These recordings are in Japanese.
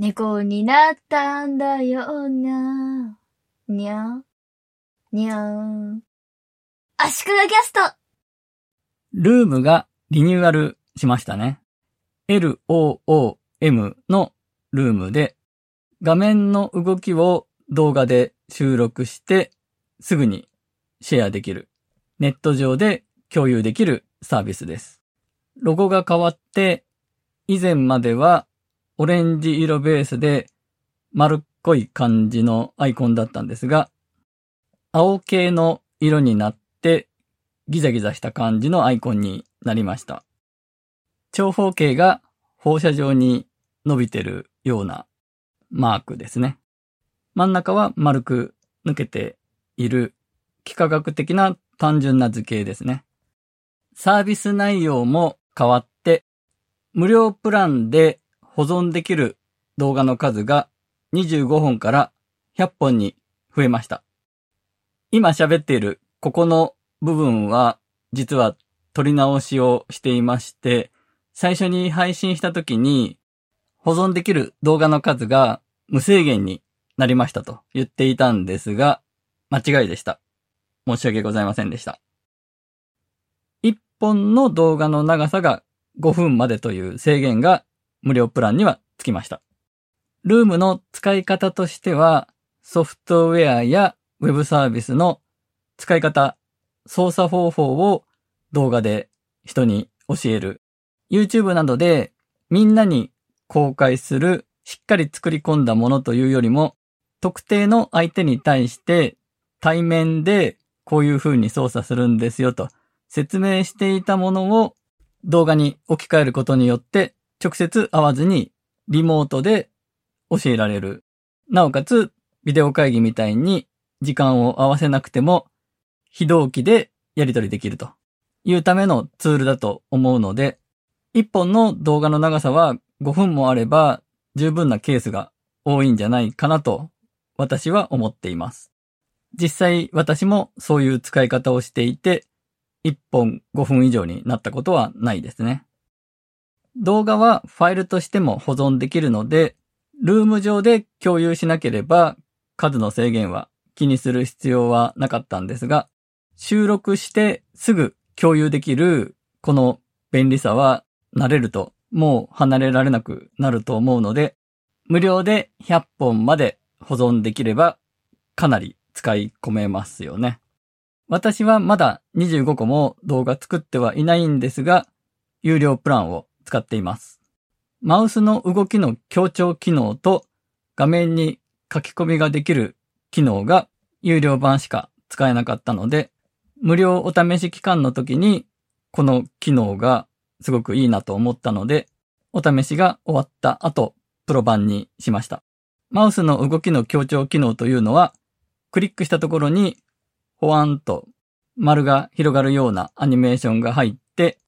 猫になったんだよな。にゃにゃーん。足利キャストルームがリニューアルしましたね。LOOM のルームで、画面の動きを動画で収録して、すぐにシェアできる、ネット上で共有できるサービスです。ロゴが変わって、以前まではオレンジ色ベースで丸っこい感じのアイコンだったんですが、青系の色になって、ギザギザした感じのアイコンになりました。長方形が放射状に伸びてるようなマークですね。真ん中は丸く抜けている幾何学的な単純な図形ですね。サービス内容も変わって、無料プランで保存できる動画の数が25本から100本に増えました。今喋っているここの部分は実は撮り直しをしていまして、最初に配信した時に保存できる動画の数が無制限になりましたと言っていたんですが、間違いでした。申し訳ございませんでした。1本の動画の長さが5分までという制限が無料プランにはつきました。ルームの使い方としては、ソフトウェアやウェブサービスの使い方、操作方法を動画で人に教える。YouTube などでみんなに公開するしっかり作り込んだものというよりも、特定の相手に対して対面でこういう風に操作するんですよと説明していたものを動画に置き換えることによって直接会わずにリモートで教えられる。なおかつビデオ会議みたいに時間を合わせなくても非同期でやり取りできるというためのツールだと思うので、一本の動画の長さは5分もあれば十分なケースが多いんじゃないかなと私は思っています。実際私もそういう使い方をしていて、1本5分以上になったことはないですね。動画はファイルとしても保存できるので、ルーム上で共有しなければ数の制限は気にする必要はなかったんですが、収録してすぐ共有できるこの便利さは慣れるともう離れられなくなると思うので、無料で100本まで保存できればかなり使い込めますよね。私はまだ25個も動画作ってはいないんですが、有料プランを使っています。マウスの動きの強調機能と画面に書き込みができる機能が有料版しか使えなかったので、無料お試し期間の時にこの機能がすごくいいなと思ったので、お試しが終わった後、プロ版にしました。マウスの動きの強調機能というのは、クリックしたところに、ほわんと丸が広がるようなアニメーションが入って、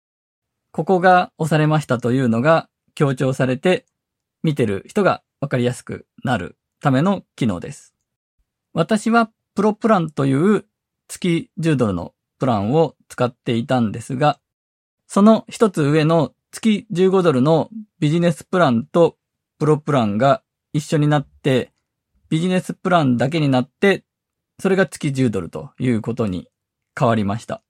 ここが押されましたというのが強調されて、見てる人がわかりやすくなるための機能です。私はプロプランという月10ドルのプランを使っていたんですが、その一つ上の月15ドルのビジネスプランとプロプランが一緒になって、ビジネスプランだけになって、それが月10ドルということに変わりました。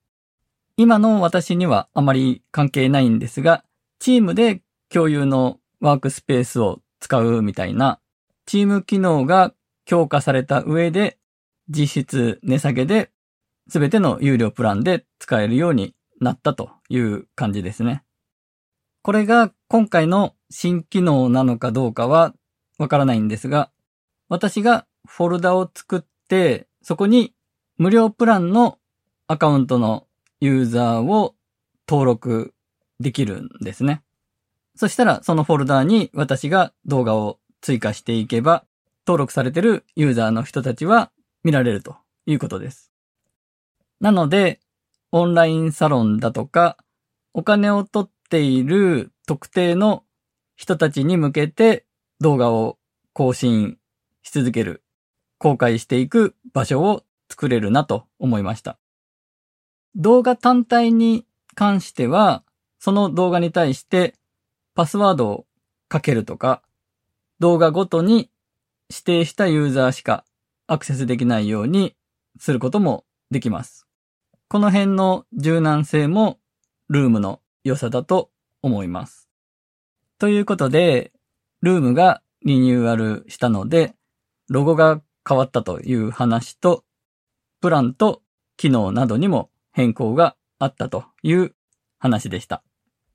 今の私にはあまり関係ないんですが、チームで共有のワークスペースを使うみたいな、チーム機能が強化された上で、実質値下げで、すべての有料プランで使えるようになったという感じですね。これが今回の新機能なのかどうかはわからないんですが、私がフォルダを作って、そこに無料プランのアカウントのユーザーを登録できるんですね。そしたらそのフォルダーに私が動画を追加していけば、登録されているユーザーの人たちは見られるということです。なので、オンラインサロンだとか、お金を取っている特定の人たちに向けて動画を更新し続ける、公開していく場所を作れるなと思いました。動画単体に関しては、その動画に対してパスワードをかけるとか、動画ごとに指定したユーザーしかアクセスできないようにすることもできます。この辺の柔軟性もルームの良さだと思います。ということで、ルームがリニューアルしたので、ロゴが変わったという話と、プランと機能などにも変更があったという話でした。